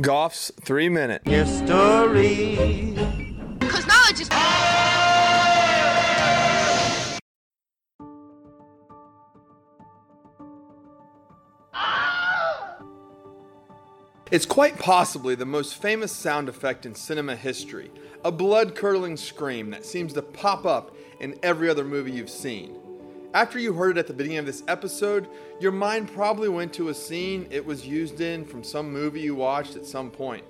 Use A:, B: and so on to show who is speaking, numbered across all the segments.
A: Goff's three minute.
B: history.
C: Because knowledge is.
A: It's quite possibly the most famous sound effect in cinema history a blood curdling scream that seems to pop up in every other movie you've seen. After you heard it at the beginning of this episode, your mind probably went to a scene it was used in from some movie you watched at some point.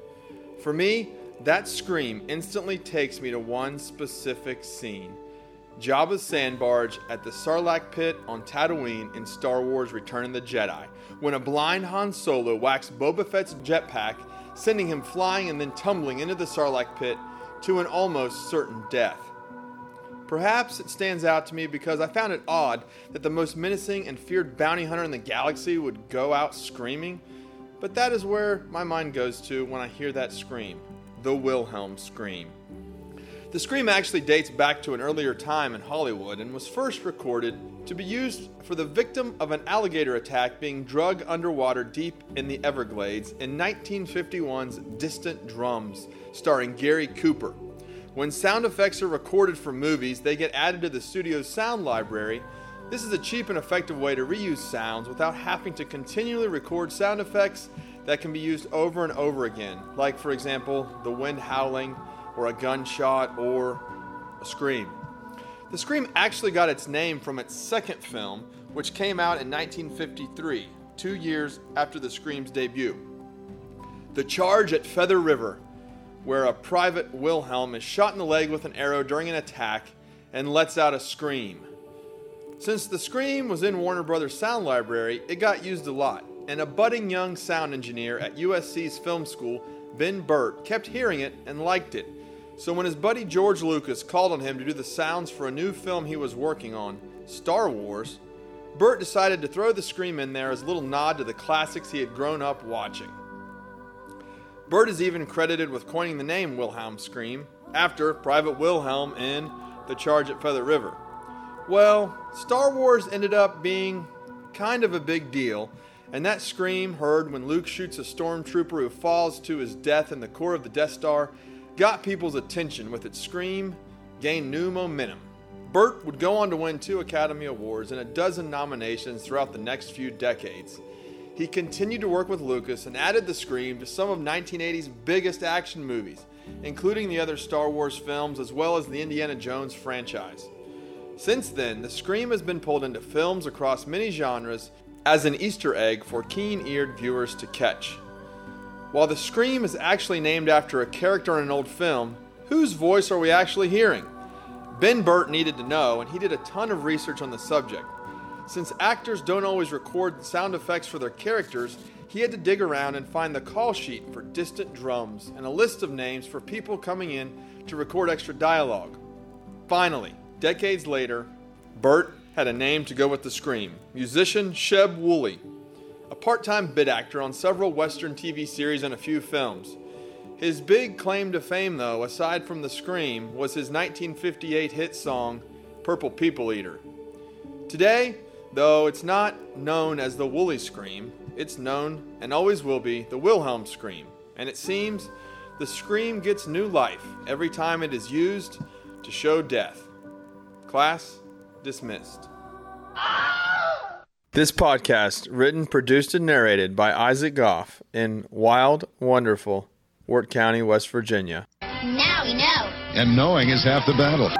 A: For me, that scream instantly takes me to one specific scene Jabba's sand barge at the Sarlacc pit on Tatooine in Star Wars Return of the Jedi, when a blind Han Solo whacks Boba Fett's jetpack, sending him flying and then tumbling into the Sarlacc pit to an almost certain death. Perhaps it stands out to me because I found it odd that the most menacing and feared bounty hunter in the galaxy would go out screaming, but that is where my mind goes to when I hear that scream the Wilhelm scream. The scream actually dates back to an earlier time in Hollywood and was first recorded to be used for the victim of an alligator attack being drugged underwater deep in the Everglades in 1951's Distant Drums, starring Gary Cooper. When sound effects are recorded for movies, they get added to the studio's sound library. This is a cheap and effective way to reuse sounds without having to continually record sound effects that can be used over and over again, like, for example, the wind howling or a gunshot or a scream. The Scream actually got its name from its second film, which came out in 1953, two years after the Scream's debut. The Charge at Feather River, where a private Wilhelm is shot in the leg with an arrow during an attack and lets out a scream. Since the Scream was in Warner Brothers Sound Library, it got used a lot, and a budding young sound engineer at USC's film school, Ben Burtt, kept hearing it and liked it. So when his buddy George Lucas called on him to do the sounds for a new film he was working on, Star Wars, Burtt decided to throw the scream in there as a little nod to the classics he had grown up watching. Burtt is even credited with coining the name Wilhelm Scream after Private Wilhelm in The Charge at Feather River. Well, Star Wars ended up being kind of a big deal, and that scream heard when Luke shoots a stormtrooper who falls to his death in the core of the Death Star got people's attention with its scream, gained new momentum. Burtt would go on to win two Academy Awards and a dozen nominations throughout the next few decades. He continued to work with Lucas and added the scream to some of 1980's biggest action movies, including the other Star Wars films as well as the Indiana Jones franchise. Since then, the scream has been pulled into films across many genres as an Easter egg for keen eared viewers to catch. While the scream is actually named after a character in an old film, whose voice are we actually hearing? Ben Burtt needed to know, and he did a ton of research on the subject. Since actors don't always record sound effects for their characters, he had to dig around and find the call sheet for distant drums and a list of names for people coming in to record extra dialogue. Finally, decades later, Burtt had a name to go with the scream musician Sheb Wooley, a part time bit actor on several Western TV series and a few films. His big claim to fame, though, aside from the scream, was his 1958 hit song, Purple People Eater. Today, though it's not known as the Wooley Scream, it's known and always will be the Wilhelm Scream. And it seems the scream gets new life every time it is used to show death. Class dismissed. This podcast, written, produced, and narrated by Isaac Goff in wild, wonderful Wirt County, West Virginia.
C: Now we know.
D: And knowing is half the battle.